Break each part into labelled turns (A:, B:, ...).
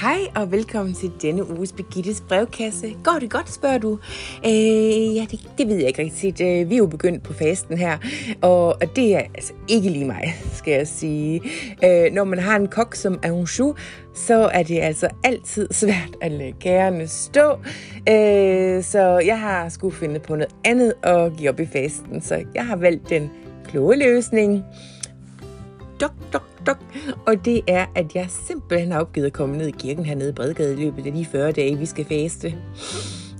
A: Hej og velkommen til denne uges Begittes brevkasse. Går det godt, spørger du? Øh, ja, det, det ved jeg ikke rigtigt. Øh, vi er jo begyndt på fasten her, og, og det er altså ikke lige mig, skal jeg sige. Øh, når man har en kok som Anjou, så er det altså altid svært at lade kærerne stå. Øh, så jeg har skulle finde på noget andet at give op i fasten, så jeg har valgt den kloge løsning. Dok, dok, dok. Og det er, at jeg simpelthen har opgivet at komme ned i kirken hernede i Bredgade i løbet af de 40 dage, vi skal faste.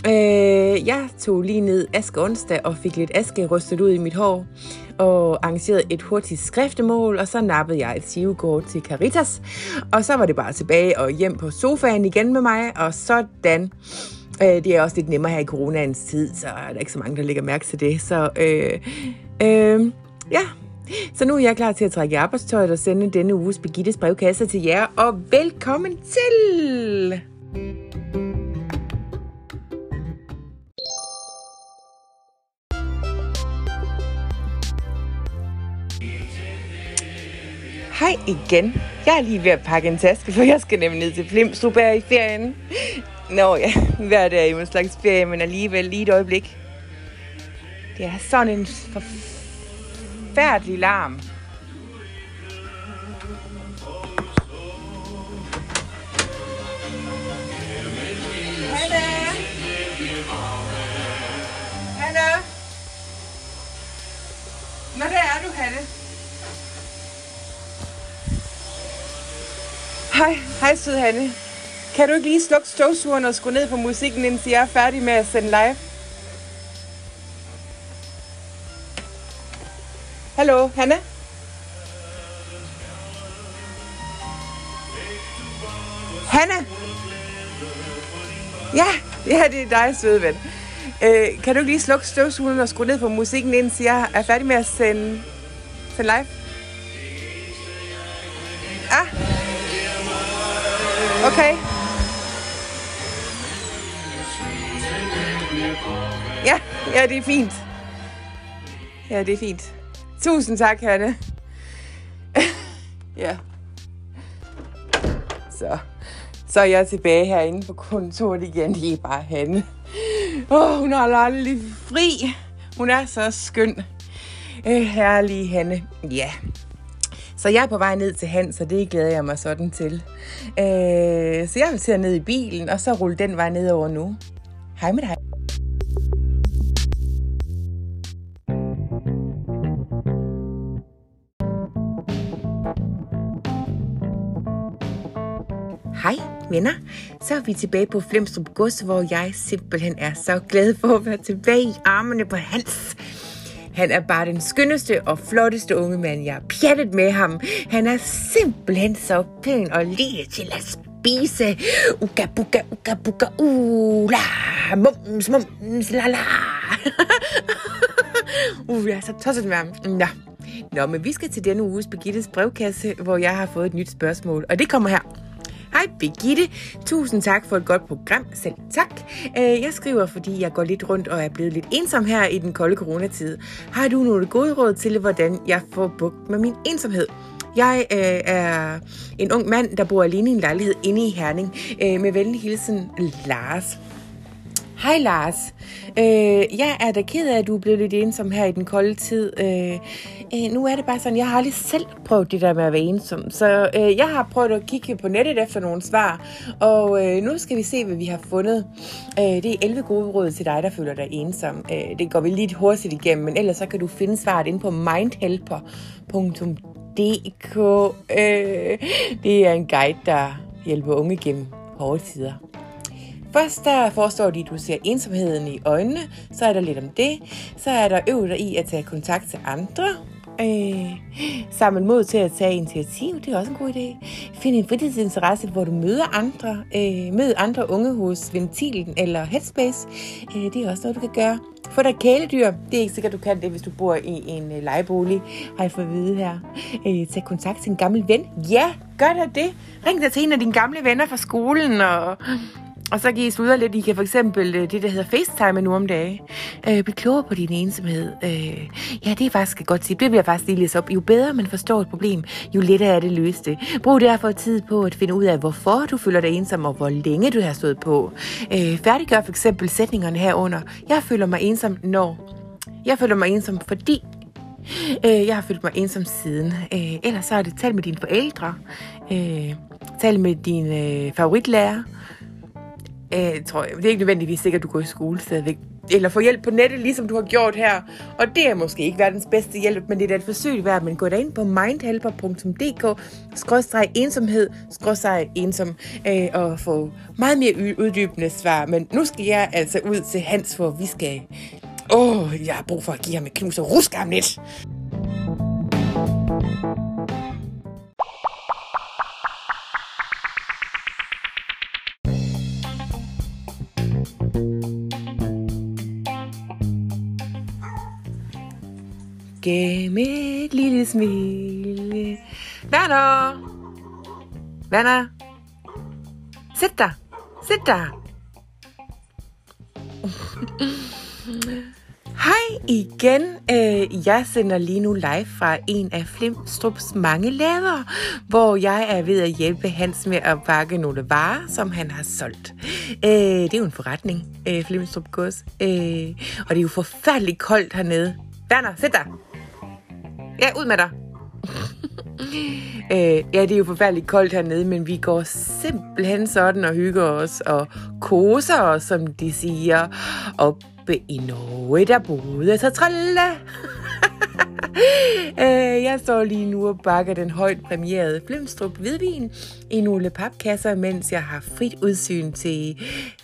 A: Øh, jeg tog lige ned aske onsdag og fik lidt aske rystet ud i mit hår og arrangerede et hurtigt skriftemål, og så nappede jeg et sivekort til Caritas. Og så var det bare tilbage og hjem på sofaen igen med mig, og sådan. Øh, det er også lidt nemmere her i coronaens tid, så er der ikke så mange, der lægger mærke til det. Så øh, øh, ja, så nu er jeg klar til at trække i arbejdstøjet og sende denne uges Begittes brevkasse til jer, og velkommen til! Hej igen. Jeg er lige ved at pakke en taske, for jeg skal nemlig ned til Flimstrup i ferien. Nå ja, hver dag er jo en slags ferie, men alligevel lige et øjeblik. Det er sådan en forfærdelig larm. Hanne! Hanne! Nå, der er du, Hanne. Hej, hej sød Hanne. Kan du ikke lige slukke støvsugeren og skrue ned på musikken, indtil jeg er færdig med at sende live? Hallo, Hanne? Hanne? Ja, ja, det er dig, søde ven. Øh, kan du ikke lige slukke støvsugeren og skrue ned på musikken, indtil jeg er færdig med at sende, sende live? Ah. Okay. Ja, ja, det er fint. Ja, det er fint. Tusind tak, Hanne. ja. Så. Så er jeg tilbage herinde på kontoret igen. Det er bare Hanne. Åh, oh, hun har aldrig fri. Hun er så skøn. Øh, herlige Hanne. Ja. Så jeg er på vej ned til Hans, og det glæder jeg mig sådan til. Øh, så jeg vil til ned i bilen, og så rulle den vej ned over nu. Hej med dig. Så er vi tilbage på Flemstrup Gods, hvor jeg simpelthen er så glad for at være tilbage i armene på Hans. Han er bare den skønneste og flotteste unge mand, jeg har pjattet med ham. Han er simpelthen så pæn og lige til at spise. Uga, buga, uga, buga, ula. mums, mums, la, la. uh, jeg er så tosset med ham. Nå. Nå, men vi skal til denne uges Begittes brevkasse, hvor jeg har fået et nyt spørgsmål, og det kommer her. Hej Birgitte, tusind tak for et godt program. Selv tak. Øh, jeg skriver, fordi jeg går lidt rundt og er blevet lidt ensom her i den kolde coronatid. Har du nogle gode råd til, hvordan jeg får bugt med min ensomhed? Jeg øh, er en ung mand, der bor alene i en lejlighed inde i Herning. Øh, med venlig hilsen, Lars. Hej Lars. Øh, jeg er da ked af, at du er blevet lidt ensom her i den kolde tid. Øh, øh, nu er det bare sådan, jeg har aldrig selv prøvet det der med at være ensom. Så øh, jeg har prøvet at kigge på nettet efter nogle svar. Og øh, nu skal vi se, hvad vi har fundet. Øh, det er 11 gode råd til dig, der føler dig ensom. Øh, det går vi lidt hurtigt igennem, men ellers så kan du finde svaret inde på mindhelper.dk. Øh, det er en guide, der hjælper unge gennem hårde tider. Først der forestår de, at du ser ensomheden i øjnene, så er der lidt om det. Så er der øvet dig i at tage kontakt til andre. Øh, sammen mod til at tage initiativ, det er også en god idé. Find en fritidsinteresse, hvor du møder andre. Øh, mød andre unge hos Ventilen eller Headspace. Øh, det er også noget, du kan gøre. Få dig kæledyr. Det er ikke sikkert, du kan det, hvis du bor i en øh, lejebolig. Har jeg fået at vide her. Øh, tag kontakt til en gammel ven. Ja, gør da det. Ring dig til en af dine gamle venner fra skolen og og så kan I sludre lidt. I kan for eksempel øh, det, der hedder FaceTime nu om dagen. Øh, blive klogere på din ensomhed. Øh, ja, det er faktisk et godt tip. Det vil jeg faktisk lige læse op. Jo bedre man forstår et problem, jo lettere er det løst det. Brug derfor tid på at finde ud af, hvorfor du føler dig ensom, og hvor længe du har stået på. Øh, færdiggør for eksempel sætningerne herunder. Jeg føler mig ensom, når... Jeg føler mig ensom, fordi Øh, jeg har følt mig ensom siden. Øh, ellers så er det tal med dine forældre. Øh, tal med din øh, favoritlærer. Øh, tror jeg. Det er ikke nødvendigvis sikkert, at du går i skole stadigvæk. Eller får hjælp på nettet, ligesom du har gjort her. Og det er måske ikke verdens bedste hjælp, men det er da et forsøg værd. Men gå ind på mindhelper.dk, skrådstræk ensomhed, skrådstræk ensom, øh, og få meget mere uddybende svar. Men nu skal jeg altså ud til Hans, hvor vi skal Åh, oh, jeg har brug for at give ham et knus og ruske ham lidt. Gem et lille smil. Werner! Werner! Sæt dig! Sæt dig! Hej igen. Øh, jeg sender lige nu live fra en af Flimstrups mange lader, hvor jeg er ved at hjælpe Hans med at pakke nogle varer, som han har solgt. Øh, det er jo en forretning, øh, Flimstrup Gods. Og det er jo forfærdeligt koldt hernede. Werner, sæt dig. Ja, ud med dig. ja, det er jo forfærdeligt koldt hernede, men vi går simpelthen sådan og hygger os og koser os, som de siger. Oppe i Norge, der boede så trille. Øh, jeg står lige nu og bakker den højt premierede Flimstrup hvidvin i nogle papkasser, mens jeg har frit udsyn til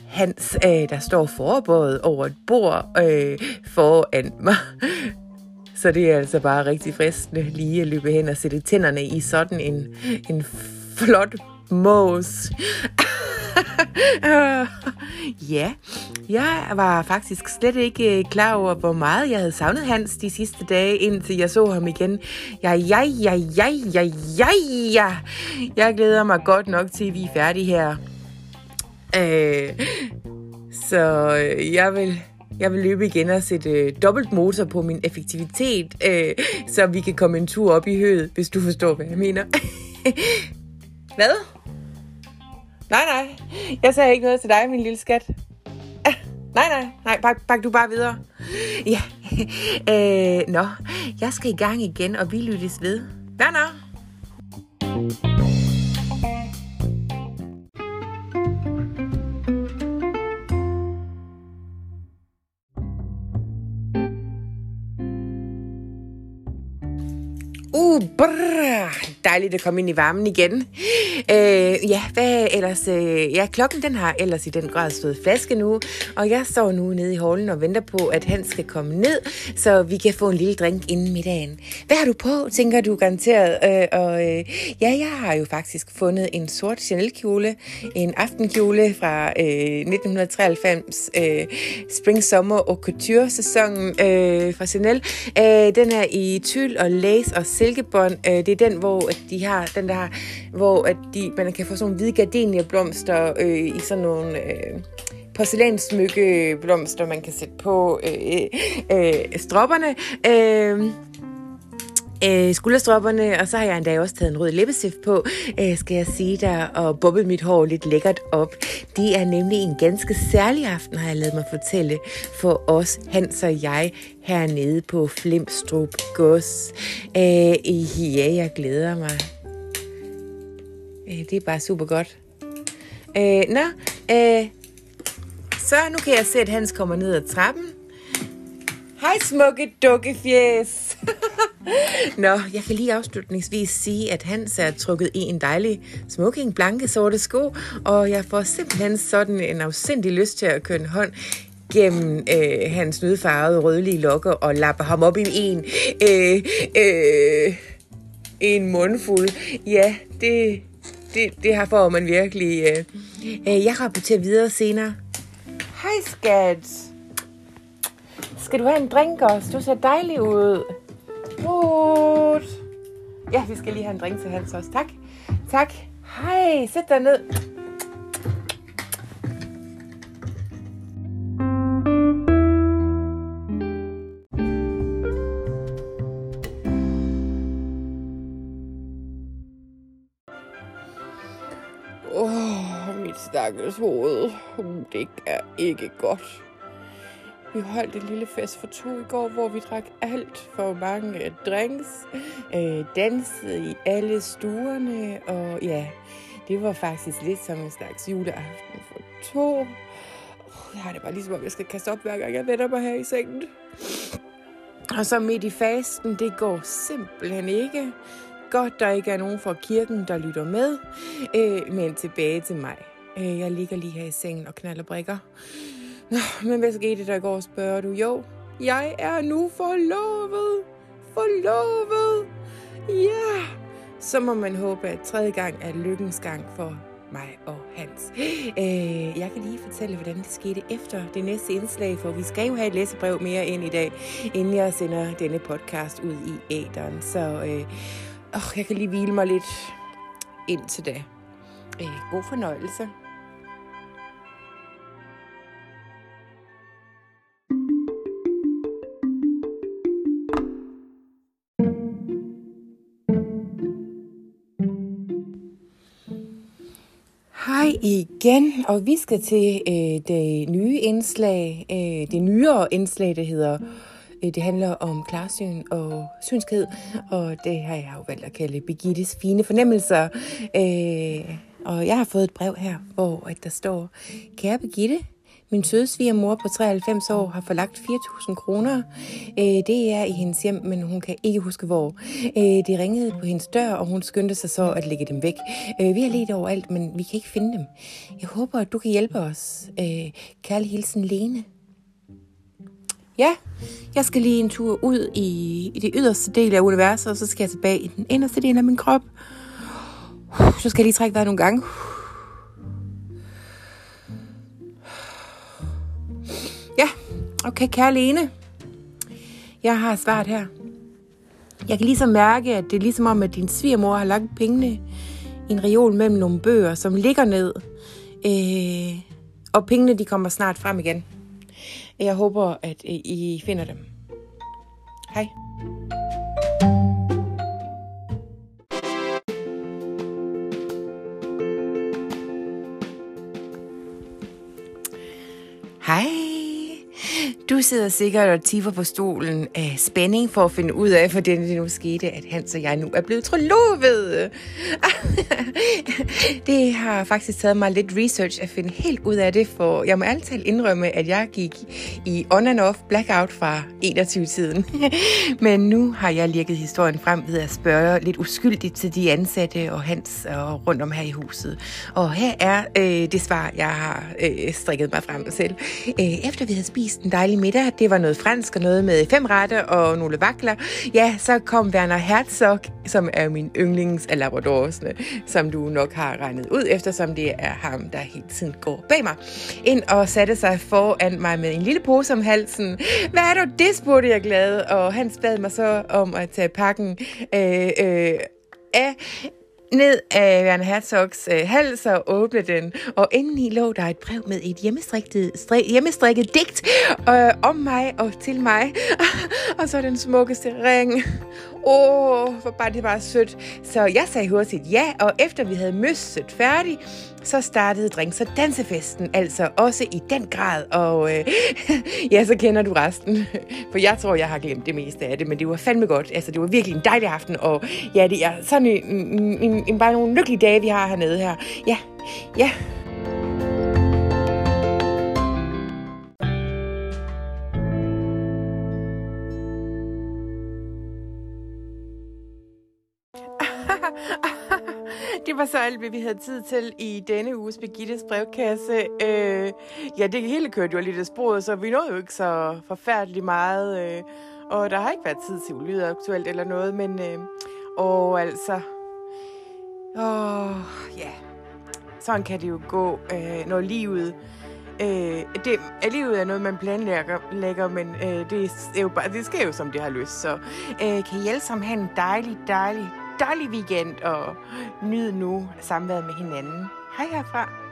A: Hans, øh, der står forbådet over et bord øh, foran mig. Så det er altså bare rigtig fristende lige at løbe hen og sætte tænderne i sådan en, en flot mås. ja, jeg var faktisk slet ikke øh, klar over, hvor meget jeg havde savnet Hans de sidste dage, indtil jeg så ham igen. Ja, ja, ja, ja, ja, ja, ja. Jeg glæder mig godt nok til, at vi er færdige her. Øh, så øh, jeg vil jeg vil løbe igen og sætte øh, dobbelt motor på min effektivitet, øh, så vi kan komme en tur op i høet, hvis du forstår, hvad jeg mener. hvad? Nej, nej. Jeg sagde ikke noget til dig, min lille skat. Ah, nej, nej, nej, pak, pak du bare videre. Ja, øh, nå, jeg skal i gang igen, og vi lyttes ved. Nå, nå. Uh, brrr, dejligt at komme ind i varmen igen. Øh, ja, hvad ellers? Øh, ja, klokken den har ellers i den grad stået flaske nu, og jeg står nu nede i hallen og venter på, at han skal komme ned, så vi kan få en lille drink inden middagen. Hvad har du på, tænker du garanteret? Øh, og øh, ja, jeg har jo faktisk fundet en sort Chanel-kjole, en aftenkjole fra øh, 1993, øh, Spring Summer og Couture-sæsonen øh, fra Chanel. Øh, den er i tyl og lace og silkebånd. Øh, det er den, hvor de har den der, hvor at fordi man kan få sådan nogle hvide gardeniablomster øh, i sådan nogle... Øh, porcelænsmykkeblomster, man kan sætte på øh, øh, stropperne. Øh, øh, skulderstropperne, og så har jeg endda også taget en rød læbestift på, øh, skal jeg sige der, og bobbet mit hår lidt lækkert op. Det er nemlig en ganske særlig aften, har jeg lavet mig fortælle, for os, Hans og jeg, hernede på Flimstrup Gods. Øh, ja, jeg glæder mig. Øh, det er bare super godt. Øh, nå, øh, så nu kan jeg se, at Hans kommer ned ad trappen. Hej smukke dukkefjes. Nå, jeg kan lige afslutningsvis sige, at Hans er trukket i en dejlig smoking, blanke sorte sko, og jeg får simpelthen sådan en afsindig lyst til at køre en hånd gennem øh, hans nødfarvede rødlige lokker og lappe ham op i en, øh, øh, en mundfuld. Ja, det, det, det her får man virkelig. Øh. Øh, jeg rapporterer videre senere. Hej skat. Skal du have en drink også? Du ser dejlig ud. Good. Ja, vi skal lige have en drink til Hans også. Tak. Tak. Hej, sæt dig ned. Stakkels hoved. Uh, hm, det er ikke godt. Vi holdt en lille fest for to i går, hvor vi drak alt for mange drinks, øh, dansede i alle stuerne, og ja, det var faktisk lidt som en slags juleaften for to. Jeg har det bare ligesom, om jeg skal kaste op, hver gang jeg vender mig her i sengen. Og så midt i fasten, det går simpelthen ikke. Godt, der ikke er nogen fra kirken, der lytter med. Øh, men tilbage til mig. Øh, jeg ligger lige her i sengen og knaller brikker. Nå, men hvad skete der i går, spørger du? Jo, jeg er nu forlovet. Forlovet. Ja. Så må man håbe, at tredje gang er lykkens gang for mig og Hans. Øh, jeg kan lige fortælle, hvordan det skete efter det næste indslag, for vi skal jo have et læsebrev mere ind i dag, inden jeg sender denne podcast ud i æderen. Så øh, åh, jeg kan lige hvile mig lidt indtil da. Øh, god fornøjelse. Igen, og vi skal til øh, det nye indslag, øh, det nyere indslag, det hedder, øh, det handler om klarsyn og synskhed, og det har jeg jo valgt at kalde Begittes fine fornemmelser. Øh, og jeg har fået et brev her, hvor at der står, Kære Begitte, min søde svigermor på 93 år har forlagt 4.000 kroner. Øh, det er i hendes hjem, men hun kan ikke huske hvor. Øh, det ringede på hendes dør, og hun skyndte sig så at lægge dem væk. Øh, vi har let overalt, men vi kan ikke finde dem. Jeg håber, at du kan hjælpe os. Øh, kærlig hilsen, Lene. Ja, jeg skal lige en tur ud i, i det yderste del af universet, og så skal jeg tilbage i den inderste del af min krop. Så skal jeg lige trække vejret nogle gange. Okay, kære Lene. Jeg har svaret her. Jeg kan ligesom mærke, at det er ligesom om, at din svigermor har lagt pengene i en reol mellem nogle bøger, som ligger ned. Øh, og pengene de kommer snart frem igen. Jeg håber, at øh, I finder dem. Hej. Hej. Du sidder sikkert og tipper på stolen af spænding for at finde ud af, hvordan det nu skete, at Hans og jeg nu er blevet trolovet. det har faktisk taget mig lidt research at finde helt ud af det, for jeg må altid indrømme, at jeg gik i on and off blackout fra 21-tiden. Men nu har jeg lirket historien frem ved at spørge lidt uskyldigt til de ansatte og Hans og rundt om her i huset. Og her er øh, det svar, jeg har øh, strikket mig frem selv. Øh, efter vi havde spist en dejlig middag, det var noget fransk og noget med fem retter og nogle vakler, ja, så kom Werner Herzog, som er min yndlings af labradorsene, som du nok har regnet ud, eftersom det er ham, der hele tiden går bag mig, ind og satte sig foran mig med en lille pose om halsen. Hvad er det, det spurgte jeg glad, og han bad mig så om at tage pakken øh, øh, af ned af Jørgen Herzogs øh, hals og åbne den. Og indeni lå der et brev med et hjemmestrikket, stri- hjemmestrikket digt øh, om mig og til mig. og så den smukkeste ring. Åh, oh, hvor bare det var sødt. Så jeg sagde hurtigt ja, og efter vi havde møsset færdig, så startede drinks- og dansefesten altså også i den grad. Og øh, ja, så kender du resten. For jeg tror, jeg har glemt det meste af det, men det var fandme godt. Altså, det var virkelig en dejlig aften, og ja, det er sådan en, en, en, en bare nogle lykkelige dage, vi har hernede her. Ja, ja. Var så alt, hvad vi havde tid til i denne uges Begittes brevkasse. Øh, ja, det hele kørte jo lidt af sporet, så vi nåede jo ikke så forfærdeligt meget. Øh, og der har ikke været tid til ulyder aktuelt eller noget, men... Øh, og altså... Åh, ja. Sådan kan det jo gå, øh, når livet... Øh, det, livet er noget, man planlægger, lægger, men øh, det, er jo bare, det sker jo, som det har lyst. Så øh, kan I alle sammen have en dejlig, dejlig, dejlig weekend og nyd nu samværet med hinanden. Hej herfra.